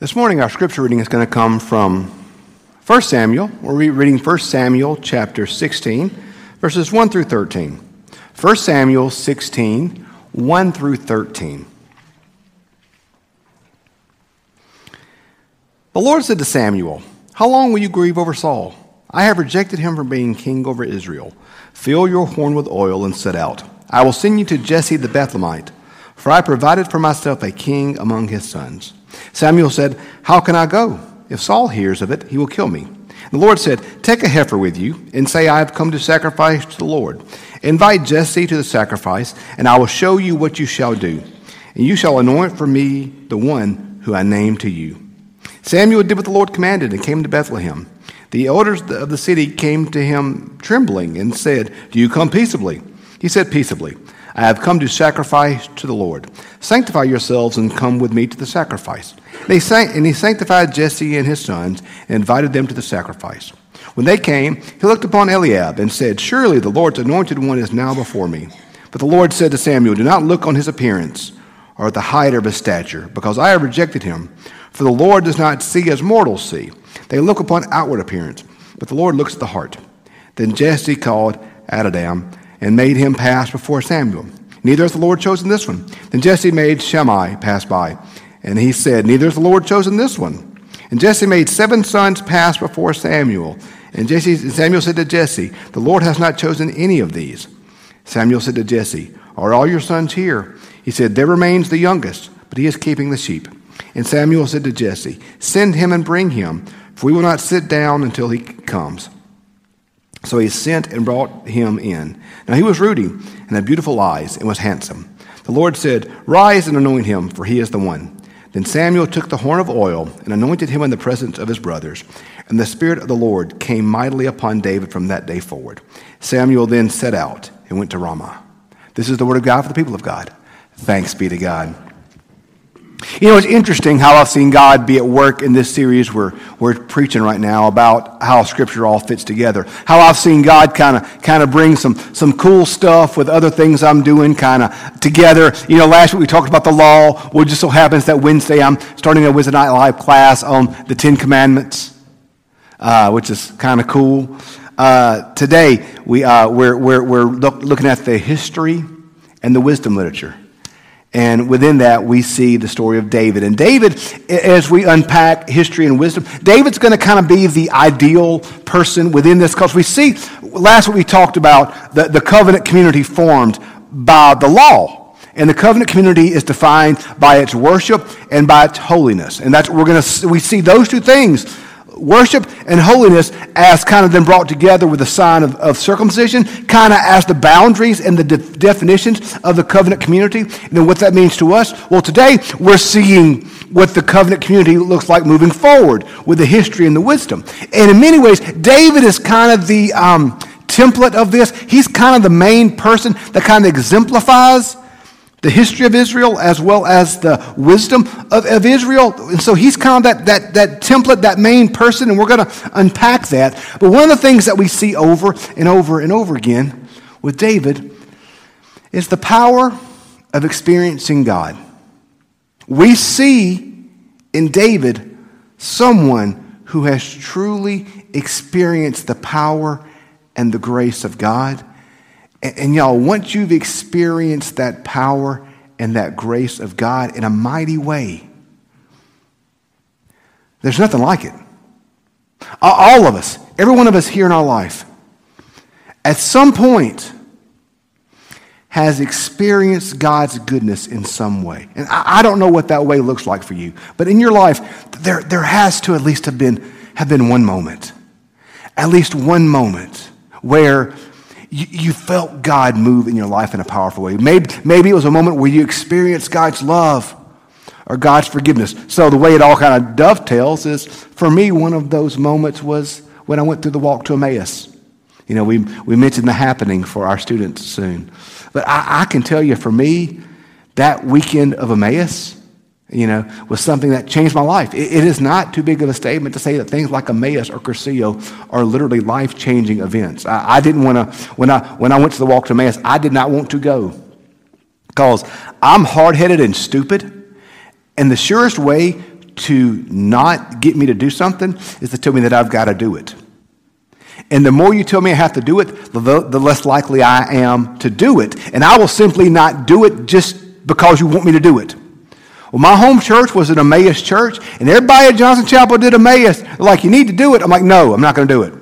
This morning, our scripture reading is going to come from 1 Samuel. We're reading 1 Samuel chapter 16, verses 1 through 13. 1 Samuel 16, 1 through 13. The Lord said to Samuel, How long will you grieve over Saul? I have rejected him from being king over Israel. Fill your horn with oil and set out. I will send you to Jesse the Bethlehemite, for I provided for myself a king among his sons. Samuel said, How can I go? If Saul hears of it, he will kill me. The Lord said, Take a heifer with you, and say, I have come to sacrifice to the Lord. Invite Jesse to the sacrifice, and I will show you what you shall do. And you shall anoint for me the one who I name to you. Samuel did what the Lord commanded and came to Bethlehem. The elders of the city came to him trembling and said, Do you come peaceably? He said, Peaceably. I have come to sacrifice to the Lord. Sanctify yourselves and come with me to the sacrifice. And he, and he sanctified Jesse and his sons and invited them to the sacrifice. When they came, he looked upon Eliab and said, Surely the Lord's anointed one is now before me. But the Lord said to Samuel, Do not look on his appearance or at the height of his stature, because I have rejected him. For the Lord does not see as mortals see. They look upon outward appearance, but the Lord looks at the heart. Then Jesse called Abinadab and made him pass before Samuel. Neither has the Lord chosen this one. Then Jesse made Shimei pass by, and he said, Neither has the Lord chosen this one. And Jesse made seven sons pass before Samuel. And Jesse, Samuel said to Jesse, The Lord has not chosen any of these. Samuel said to Jesse, Are all your sons here? He said, There remains the youngest, but he is keeping the sheep. And Samuel said to Jesse, Send him and bring him, for we will not sit down until he comes. So he sent and brought him in. Now he was ruddy and had beautiful eyes and was handsome. The Lord said, Rise and anoint him, for he is the one. Then Samuel took the horn of oil and anointed him in the presence of his brothers. And the Spirit of the Lord came mightily upon David from that day forward. Samuel then set out and went to Ramah. This is the word of God for the people of God. Thanks be to God. You know, it's interesting how I've seen God be at work in this series we're, we're preaching right now about how Scripture all fits together. How I've seen God kind of kind of bring some, some cool stuff with other things I'm doing kind of together. You know, last week we talked about the law. Well, it just so happens that Wednesday I'm starting a Wednesday Night Live class on the Ten Commandments, uh, which is kind of cool. Uh, today we, uh, we're, we're, we're look, looking at the history and the wisdom literature. And within that, we see the story of David. And David, as we unpack history and wisdom, David's going to kind of be the ideal person within this because we see, last week we talked about the, the covenant community formed by the law. And the covenant community is defined by its worship and by its holiness. And that's we're going to, we see those two things worship and holiness as kind of then brought together with the sign of, of circumcision, kind of as the boundaries and the de- definitions of the covenant community. And then what that means to us. Well, today we're seeing what the covenant community looks like moving forward with the history and the wisdom. And in many ways, David is kind of the um, template of this. He's kind of the main person that kind of exemplifies the history of Israel as well as the wisdom of, of Israel. And so he's kind of that, that, that template, that main person, and we're going to unpack that. But one of the things that we see over and over and over again with David is the power of experiencing God. We see in David someone who has truly experienced the power and the grace of God and, and y'all, once you've experienced that power and that grace of God in a mighty way, there's nothing like it. All of us, every one of us here in our life, at some point, has experienced God's goodness in some way. And I, don't know what that way looks like for you, but in your life, there, there has to at least have been, have been one moment, at least one moment where you, you felt God move in your life in a powerful way. Maybe, maybe it was a moment where you experienced God's love or God's forgiveness. So the way it all kind of dovetails is, for me, one of those moments was when I went through the walk to Emmaus. You know, we, we mentioned the happening for our students soon. But I, I can tell you, for me, that weekend of Emmaus, you know, was something that changed my life. It, it is not too big of a statement to say that things like Emmaus or Cursillo are literally life changing events. I, I didn't want to, when I, when I went to the walk to Emmaus, I did not want to go because I'm hard headed and stupid. And the surest way to not get me to do something is to tell me that I've got to do it. And the more you tell me I have to do it, the, the less likely I am to do it. And I will simply not do it just because you want me to do it. Well, my home church was an Emmaus church, and everybody at Johnson Chapel did Emmaus. They're like, you need to do it. I'm like, no, I'm not going to do it.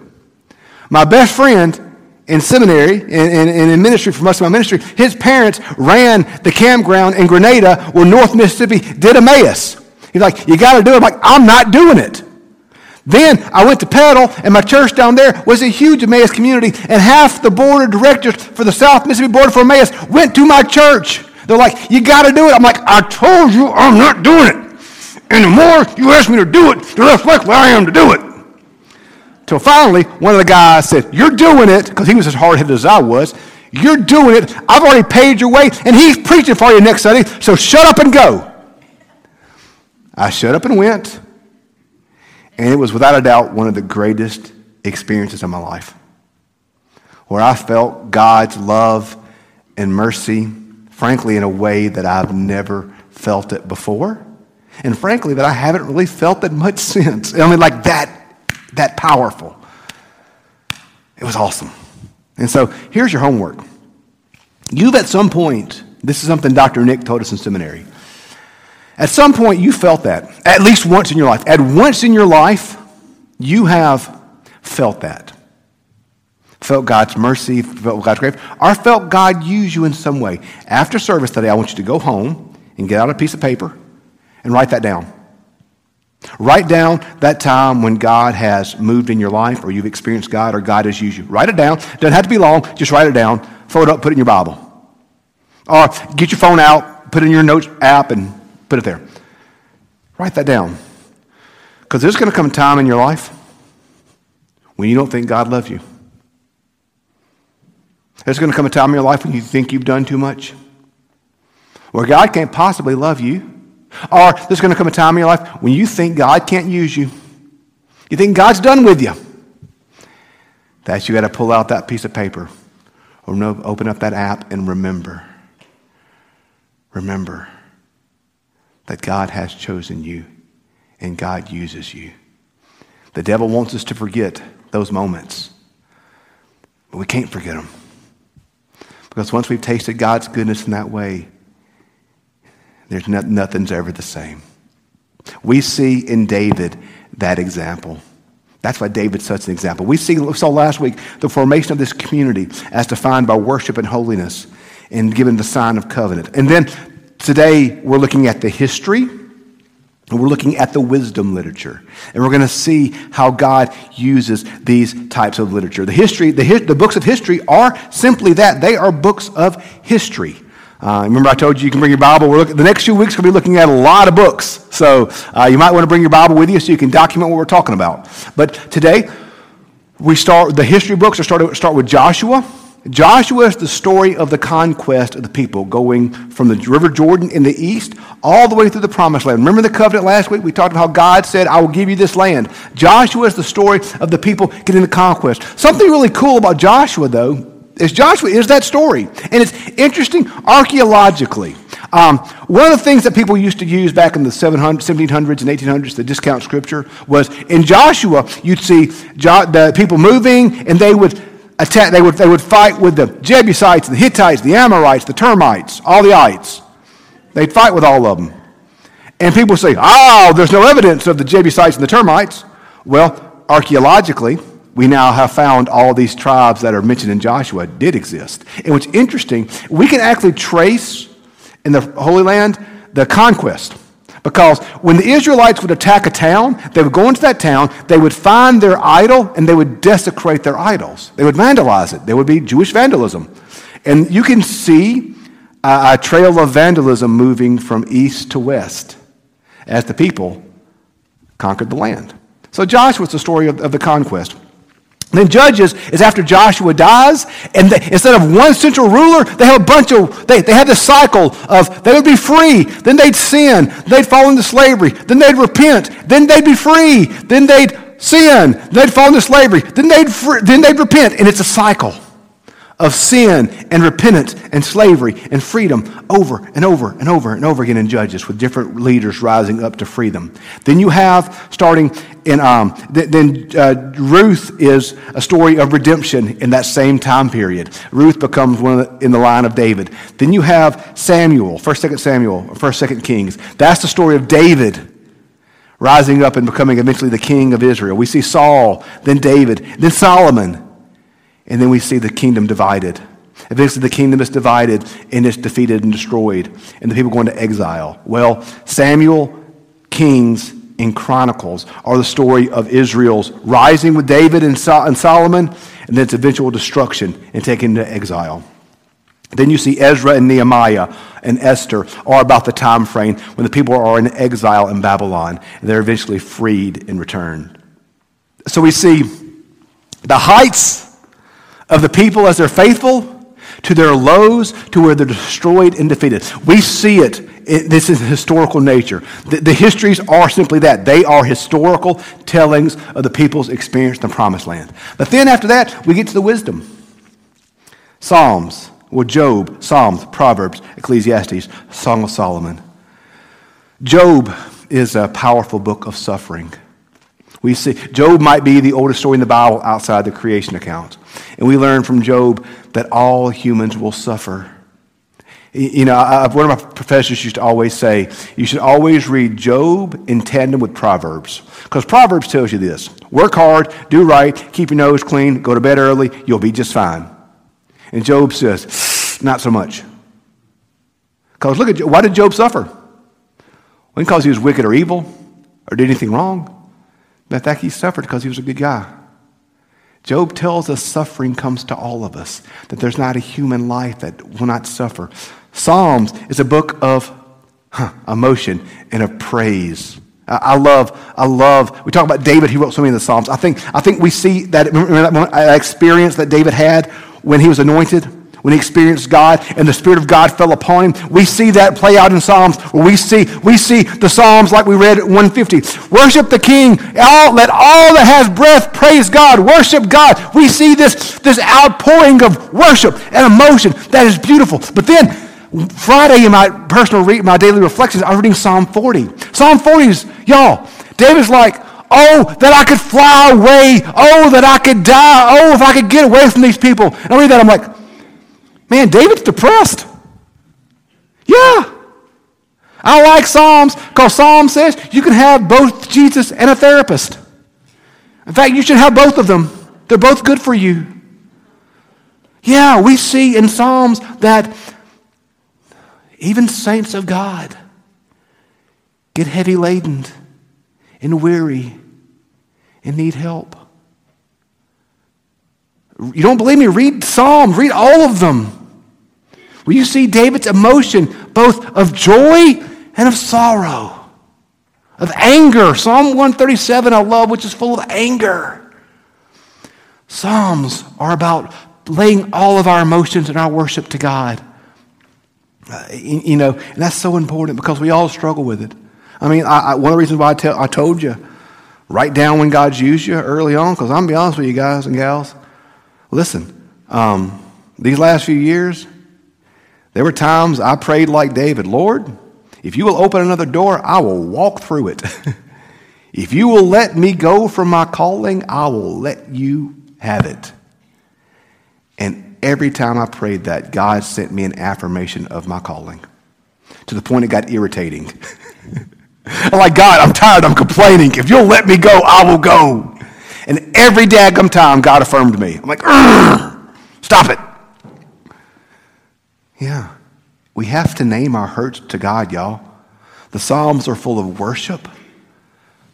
My best friend in seminary and, and, and, in ministry for most of my ministry, his parents ran the campground in Grenada where North Mississippi did Emmaus. He's like, you got to do it. I'm like, I'm not doing it. Then I went to Petal, and my church down there was a huge Emmaus community, and half the board of directors for the South Mississippi Board for Emmaus went to my church. They're like, you got to do it. I'm like, I told you I'm not doing it. And the more you ask me to do it, the less likely I am to do it. Till finally, one of the guys said, You're doing it, because he was as hard headed as I was. You're doing it. I've already paid your way, and he's preaching for you next Sunday, so shut up and go. I shut up and went, and it was without a doubt one of the greatest experiences of my life, where I felt God's love and mercy, frankly, in a way that I've never felt it before. And frankly, that I haven't really felt it much since. I mean, like that that powerful. It was awesome. And so here's your homework. You've at some point, this is something Dr. Nick told us in seminary. At some point, you felt that, at least once in your life. At once in your life, you have felt that. Felt God's mercy, felt God's grace, or felt God use you in some way. After service today, I want you to go home and get out a piece of paper and write that down. Write down that time when God has moved in your life or you've experienced God or God has used you. Write it down. Doesn't have to be long. Just write it down. Throw it up, put it in your Bible. Or get your phone out, put it in your notes app, and put it there. Write that down. Because there's going to come a time in your life when you don't think God loves you. There's going to come a time in your life when you think you've done too much. Where God can't possibly love you or there's going to come a time in your life when you think God can't use you. You think God's done with you. That you got to pull out that piece of paper or no, open up that app and remember. Remember that God has chosen you and God uses you. The devil wants us to forget those moments, but we can't forget them. Because once we've tasted God's goodness in that way, there's not, nothing's ever the same. We see in David that example. That's why David's such an example. We see, saw last week the formation of this community as defined by worship and holiness and given the sign of covenant. And then today we're looking at the history we're looking at the wisdom literature. And we're going to see how God uses these types of literature. The history, the, the books of history are simply that. They are books of history. Uh, remember, I told you you can bring your Bible. We're the next few weeks, we'll be looking at a lot of books. So uh, you might want to bring your Bible with you so you can document what we're talking about. But today, we start, the history books are start, start with Joshua. Joshua is the story of the conquest of the people going from the River Jordan in the east all the way through the promised land. Remember the covenant last week? We talked about how God said, I will give you this land. Joshua is the story of the people getting the conquest. Something really cool about Joshua, though, is Joshua is that story. And it's interesting archaeologically. Um, one of the things that people used to use back in the 1700s and 1800s to discount scripture was in Joshua, you'd see jo- the people moving and they would attack, they would, they would fight with the Jebusites, the Hittites, the Amorites, the termites, all the ites. They'd fight with all of them. And people say, oh, there's no evidence of the Jebusites and the termites. Well, archaeologically, we now have found all these tribes that are mentioned in Joshua did exist. And what's interesting, we can actually trace in the Holy Land the conquest. Because when the Israelites would attack a town, they would go into that town, they would find their idol, and they would desecrate their idols. They would vandalize it. There would be Jewish vandalism. And you can see a, a trail of vandalism moving from east to west as the people conquered the land. So Joshua is the story of, of the conquest. Then Judges is after Joshua dies, and they, instead of one central ruler, they have a bunch of, they, they have this cycle of they would be free, then they'd sin, they'd fall into slavery, then they'd repent, then they'd be free, then they'd sin, they'd fall into slavery, then they'd, then they'd repent, and it's a cycle of sin and repentance and slavery and freedom over and over and over and over again in Judges with different leaders rising up to freedom. Then you have, starting in, um, th- then uh, Ruth is a story of redemption in that same time period. Ruth becomes one the, in the line of David. Then you have Samuel, 1st, 2nd Samuel, 1st, 2nd Kings. That's the story of David rising up and becoming eventually the king of Israel. We see Saul, then David, then Solomon. And then we see the kingdom divided. Eventually, the kingdom is divided and it's defeated and destroyed, and the people go into exile. Well, Samuel, Kings, and Chronicles are the story of Israel's rising with David and, Solomon, and then its eventual destruction and taken into exile. Then you see Ezra and Nehemiah and Esther are about the time frame when the people are in exile in Babylon and they're eventually freed and returned. So we see the heights of the people as they're faithful to their lows to where they're destroyed and defeated. We see it. it this is historical nature. The, the, histories are simply that. They are historical tellings of the people's experience in the promised land. But then after that, we get to the wisdom. Psalms, well, Job, Psalms, Proverbs, Ecclesiastes, Song of Solomon. Job is a powerful book of suffering. We see Job might be the oldest story in the Bible outside the creation account. And we learn from Job that all humans will suffer. You know, I, one of my professors used to always say, you should always read Job in tandem with Proverbs. Because Proverbs tells you this work hard, do right, keep your nose clean, go to bed early, you'll be just fine. And Job says, not so much. Because look at, why did Job suffer? Well, because he was wicked or evil or did anything wrong. He suffered because he was a good guy. Job tells us suffering comes to all of us, that there's not a human life that will not suffer. Psalms is a book of huh, emotion and of praise. I love, I love, we talk about David, he wrote so many of the Psalms. I think, I think we see that, that experience that David had when he was anointed? When he experienced God and the Spirit of God fell upon him. We see that play out in Psalms we see, we see the Psalms like we read at 150. Worship the King. All, let all that has breath praise God. Worship God. We see this, this outpouring of worship and emotion that is beautiful. But then Friday in my personal read, my daily reflections, I was reading Psalm 40. Psalm 40 is, y'all, David's like, Oh, that I could fly away. Oh, that I could die. Oh, if I could get away from these people. And I read that, I'm like, Man, David's depressed. Yeah. I like Psalms because Psalm says you can have both Jesus and a therapist. In fact, you should have both of them. They're both good for you. Yeah, we see in Psalms that even saints of God get heavy laden and weary and need help. You don't believe me? Read Psalms, read all of them. Will you see David's emotion both of joy and of sorrow, of anger. Psalm 137 I love, which is full of anger. Psalms are about laying all of our emotions and our worship to God. Uh, you know, and that's so important because we all struggle with it. I mean, I, I, one of the reasons why I, tell, I told you, write down when God's used you early on, because I'm going to be honest with you guys and gals. Listen, um, these last few years, there were times I prayed like David Lord, if you will open another door, I will walk through it. if you will let me go from my calling, I will let you have it. And every time I prayed that, God sent me an affirmation of my calling to the point it got irritating. I'm like, God, I'm tired, I'm complaining. If you'll let me go, I will go. And every daggum time, God affirmed me. I'm like, stop it. Yeah. We have to name our hurts to God, y'all. The Psalms are full of worship,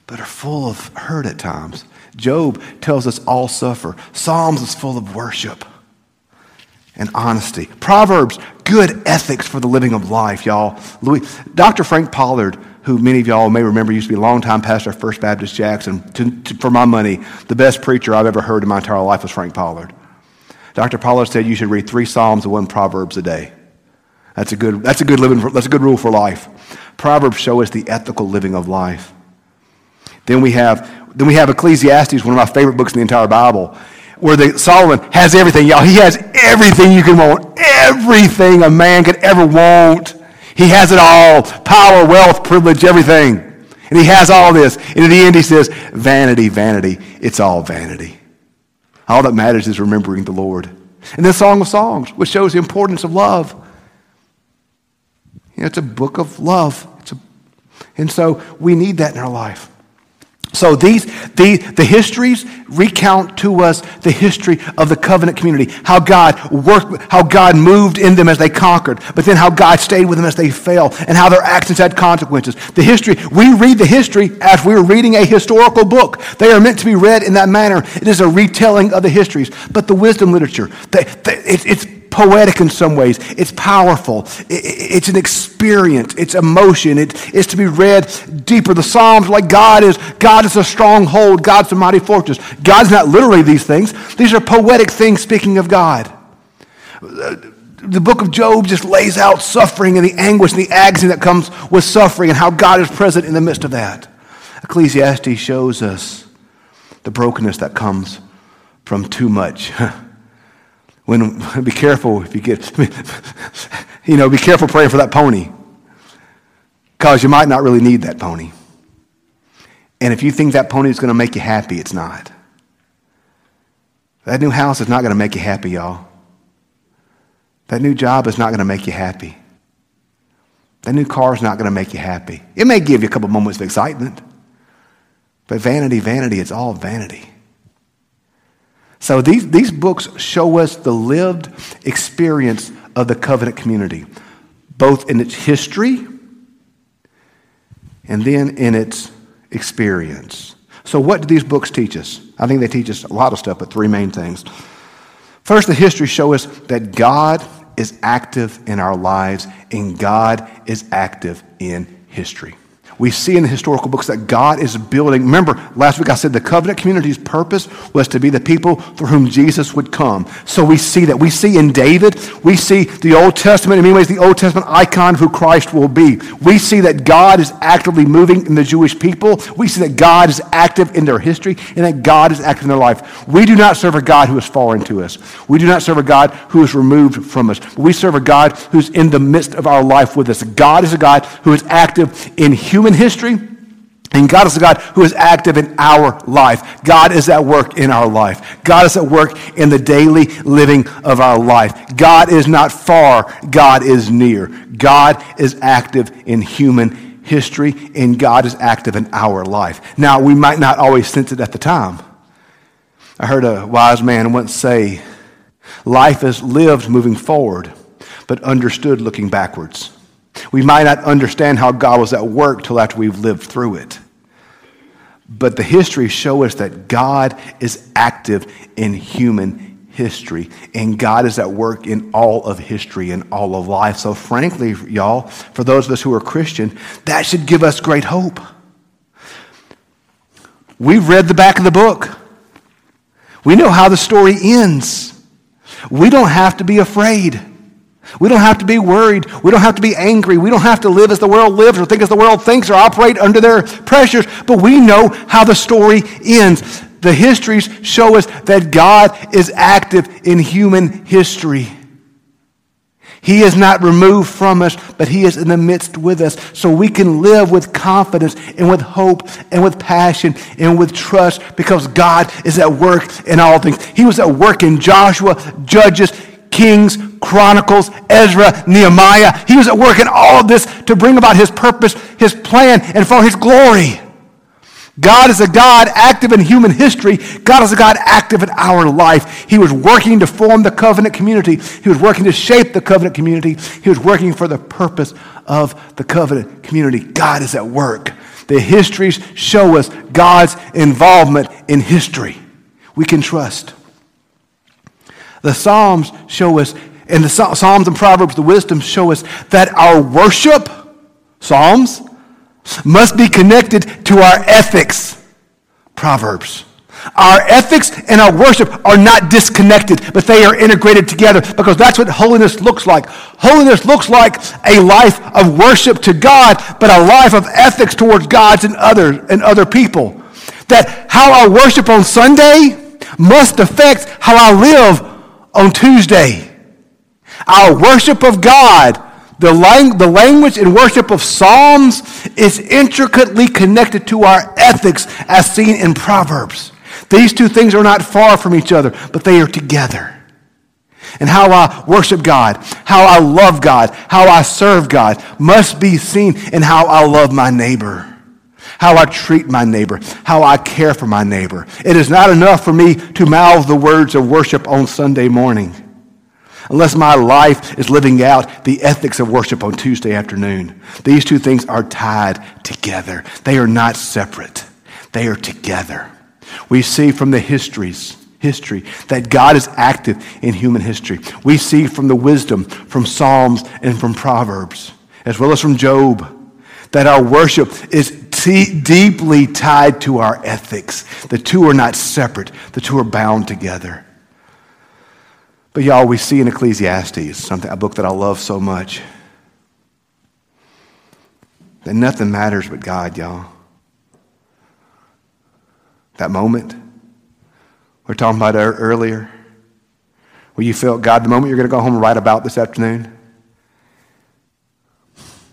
but are full of hurt at times. Job tells us all suffer. Psalms is full of worship and honesty. Proverbs, good ethics for the living of life, y'all. Louis, Dr. Frank Pollard who many of y'all may remember used to be a longtime pastor of First Baptist Jackson. To, to, for my money, the best preacher I've ever heard in my entire life was Frank Pollard. Dr. Pollard said you should read three Psalms and one Proverbs a day. That's a good, that's a good, living, that's a good rule for life. Proverbs show us the ethical living of life. Then we have, then we have Ecclesiastes, one of my favorite books in the entire Bible. where the Solomon has everything, y'all. He has everything you can want, everything a man could ever want. He has it all power, wealth, privilege, everything. And he has all this. And in the end, he says, Vanity, vanity. It's all vanity. All that matters is remembering the Lord. And the Song of Songs, which shows the importance of love. You know, it's a book of love. It's a, and so we need that in our life. So these, the, the histories recount to us the history of the covenant community, how God worked, how God moved in them as they conquered, but then how God stayed with them as they fell, and how their actions had consequences. The history, we read the history as we're reading a historical book. They are meant to be read in that manner. It is a retelling of the histories. But the wisdom literature, they, they, it, it's poetic in some ways. It's powerful. It's an experience. It's emotion. It's to be read deeper. The Psalms, like God is, God is a stronghold. God's a mighty fortress. God's not literally these things. These are poetic things speaking of God. The book of Job just lays out suffering and the anguish and the agony that comes with suffering and how God is present in the midst of that. Ecclesiastes shows us the brokenness that comes from too much. When, be careful if you get, you know, be careful praying for that pony. Because you might not really need that pony. And if you think that pony is going to make you happy, it's not. That new house is not going to make you happy, y'all. That new job is not going to make you happy. That new car is not going to make you happy. It may give you a couple moments of excitement, but vanity, vanity, it's all vanity. So these, these books show us the lived experience of the covenant community, both in its history and then in its experience. So, what do these books teach us? I think they teach us a lot of stuff, but three main things. First, the history show us that God is active in our lives and God is active in history. We see in the historical books that God is building. Remember, last week I said the covenant community's purpose was to be the people through whom Jesus would come. So we see that. We see in David, we see the Old Testament, in many ways, the Old Testament icon of who Christ will be. We see that God is actively moving in the Jewish people. We see that God is active in their history and that God is active in their life. We do not serve a God who is foreign to us. We do not serve a God who is removed from us. We serve a God who's in the midst of our life with us. God is a God who is active in human human history, and God is a God who is active in our life. God is at work in our life. God is at work in the daily living of our life. God is not far, God is near. God is active in human history, and God is active in our life. Now, we might not always sense it at the time. I heard a wise man once say, Life is lived moving forward, but understood looking backwards. We might not understand how God was at work till after we've lived through it. But the history show us that God is active in human history, and God is at work in all of history and all of life. So, frankly, y'all, for those of us who are Christian, that should give us great hope. We've read the back of the book. We know how the story ends. We don't have to be afraid. We don't have to be worried. We don't have to be angry. We don't have to live as the world lives or think as the world thinks or operate under their pressures. But we know how the story ends. The histories show us that God is active in human history. He is not removed from us, but He is in the midst with us. So we can live with confidence and with hope and with passion and with trust because God is at work in all things. He was at work in Joshua, Judges, Kings, Chronicles, Ezra, Nehemiah. He was at work in all of this to bring about his purpose, his plan, and for his glory. God is a God active in human history. God is a God active in our life. He was working to form the covenant community. He was working to shape the covenant community. He was working for the purpose of the covenant community. God is at work. The histories show us God's involvement in history. We can trust. The Psalms show us, and the Psalms and Proverbs, the wisdom show us that our worship, Psalms, must be connected to our ethics, Proverbs. Our ethics and our worship are not disconnected, but they are integrated together because that's what holiness looks like. Holiness looks like a life of worship to God, but a life of ethics towards God and others and other people. That how our worship on Sunday must affect how I live on Tuesday. Our worship of God, the, lang- the language and worship of Psalms is intricately connected to our ethics as seen in Proverbs. These two things are not far from each other, but they are together. And how I worship God, how I love God, how I serve God must be seen in how I love my neighbor how I treat my neighbor, how I care for my neighbor. It is not enough for me to mouth the words of worship on Sunday morning unless my life is living out the ethics of worship on Tuesday afternoon. These two things are tied together, they are not separate, they are together. We see from the histories history, that God is active in human history. We see from the wisdom, from Psalms, and from Proverbs, as well as from Job, that our worship is deeply tied to our ethics. The two are not separate, the two are bound together. But y'all, we see in Ecclesiastes, something, a book that I love so much, that nothing matters but God, y'all. That moment we are talking about earlier, where you felt God, the moment you're going to go home and write about this afternoon.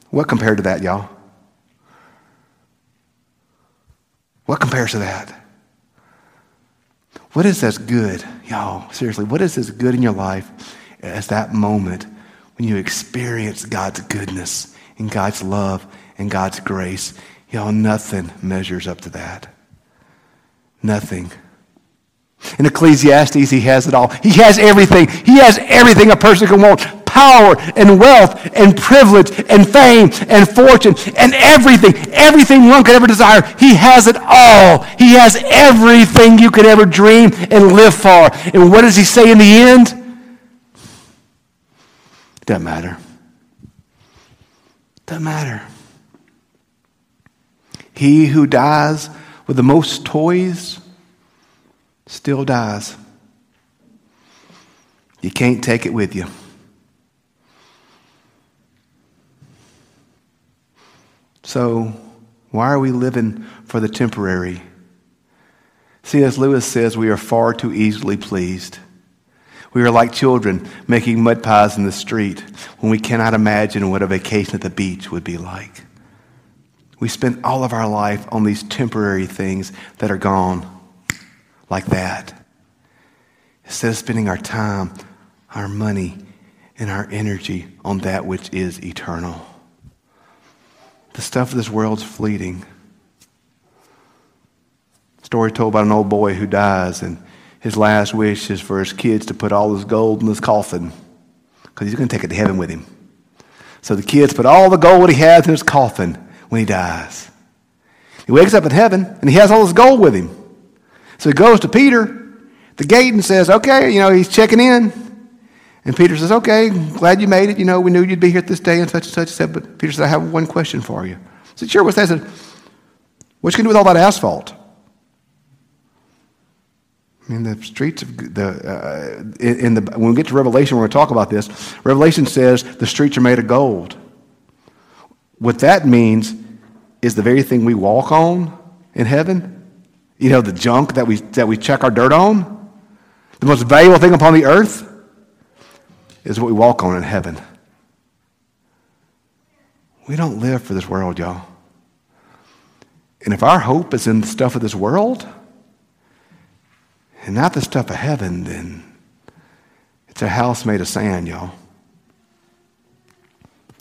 What compared to that, y'all? What compares to that? What is as good, y'all? Seriously, what is as good in your life as that moment when you experience God's goodness and God's love and God's grace? Y'all, nothing measures up to that. Nothing. In Ecclesiastes, he has it all. He has everything. He has everything a person can want power and wealth and privilege and fame and fortune and everything, everything one could ever desire. He has it all. He has everything you could ever dream and live for. And what does he say in the end? Doesn't matter. Doesn't matter. He who dies with the most toys still dies. You can't take it with you. So, why are we living for the temporary? C.S. Lewis says we are far too easily pleased. We are like children making mud pies in the street when we cannot imagine what a vacation at the beach would be like. We spend all of our life on these temporary things that are gone, like that. Instead of spending our time, our money, and our energy on that which is eternal. The stuff of this world's fleeting. Story told about an old boy who dies, and his last wish is for his kids to put all his gold in his coffin because he's going to take it to heaven with him. So the kids put all the gold he has in his coffin when he dies. He wakes up in heaven, and he has all his gold with him. So he goes to Peter, the gate, and says, Okay, you know, he's checking in. And Peter says, Okay, glad you made it. You know, we knew you'd be here this day and such and such. He said, But Peter said, I have one question for you. I said, Sure, what's that? I said, What you going to do with all that asphalt? I mean, the streets of the, uh, in, in the, when we get to Revelation, we're going to talk about this. Revelation says the streets are made of gold. What that means is the very thing we walk on in heaven. You know, the junk that we, that we check our dirt on. The most valuable thing upon the earth is what we walk on in heaven. We don't live for this world, y'all. And if our hope is in the stuff of this world and not the stuff of heaven, then it's a house made of sand, y'all.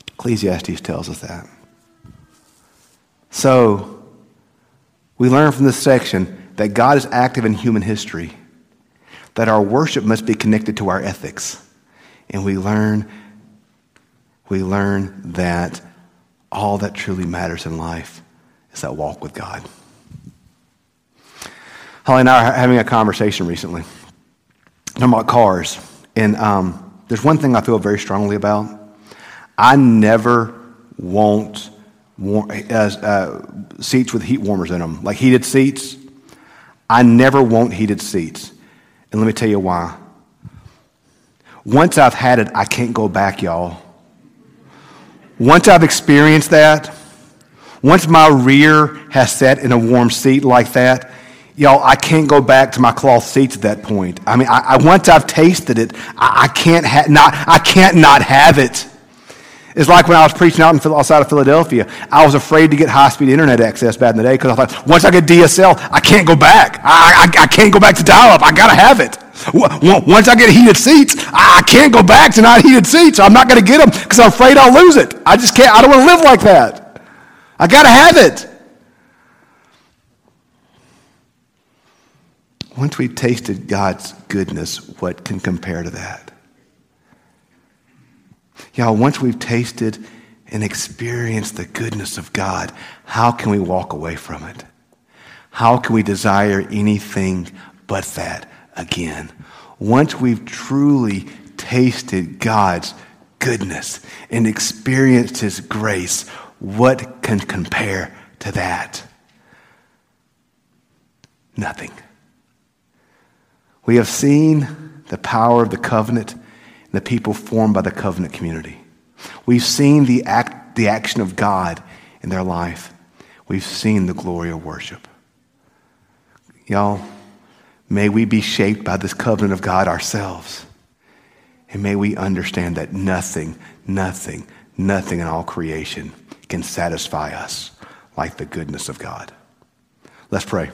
Ecclesiastes tells us that. So, we learn from this section that God is active in human history, that our worship must be connected to our ethics and we learn we learn that all that truly matters in life is that walk with God. Holly and I are having a conversation recently talking about cars, and um, there's one thing I feel very strongly about. I never want war- uh, uh, seats with heat warmers in them, like heated seats. I never want heated seats, and let me tell you why. Once I've had it, I can't go back, y'all. Once I've experienced that, once my rear has sat in a warm seat like that, Y'all, I can't go back to my cloth seats at that point. I mean, I, I once I've tasted it, I, I can't ha- not, I can't not have it. It's like when I was preaching out in, outside of Philadelphia. I was afraid to get high speed internet access back in the day because I thought, once I get DSL, I can't go back. I, I, I can't go back to dial up. I got to have it. Once I get heated seats, I can't go back to not heated seats. I'm not going to get them because I'm afraid I'll lose it. I just can't, I don't want to live like that. I got to have it. Once we've tasted God's goodness, what can compare to that? Y'all, once we've tasted and experienced the goodness of God, how can we walk away from it? How can we desire anything but that again? Once we've truly tasted God's goodness and experienced His grace, what can compare to that? Nothing. We have seen the power of the covenant and the people formed by the covenant community. We've seen the, act, the action of God in their life. We've seen the glory of worship. Y'all, may we be shaped by this covenant of God ourselves. And may we understand that nothing, nothing, nothing in all creation can satisfy us like the goodness of God. Let's pray.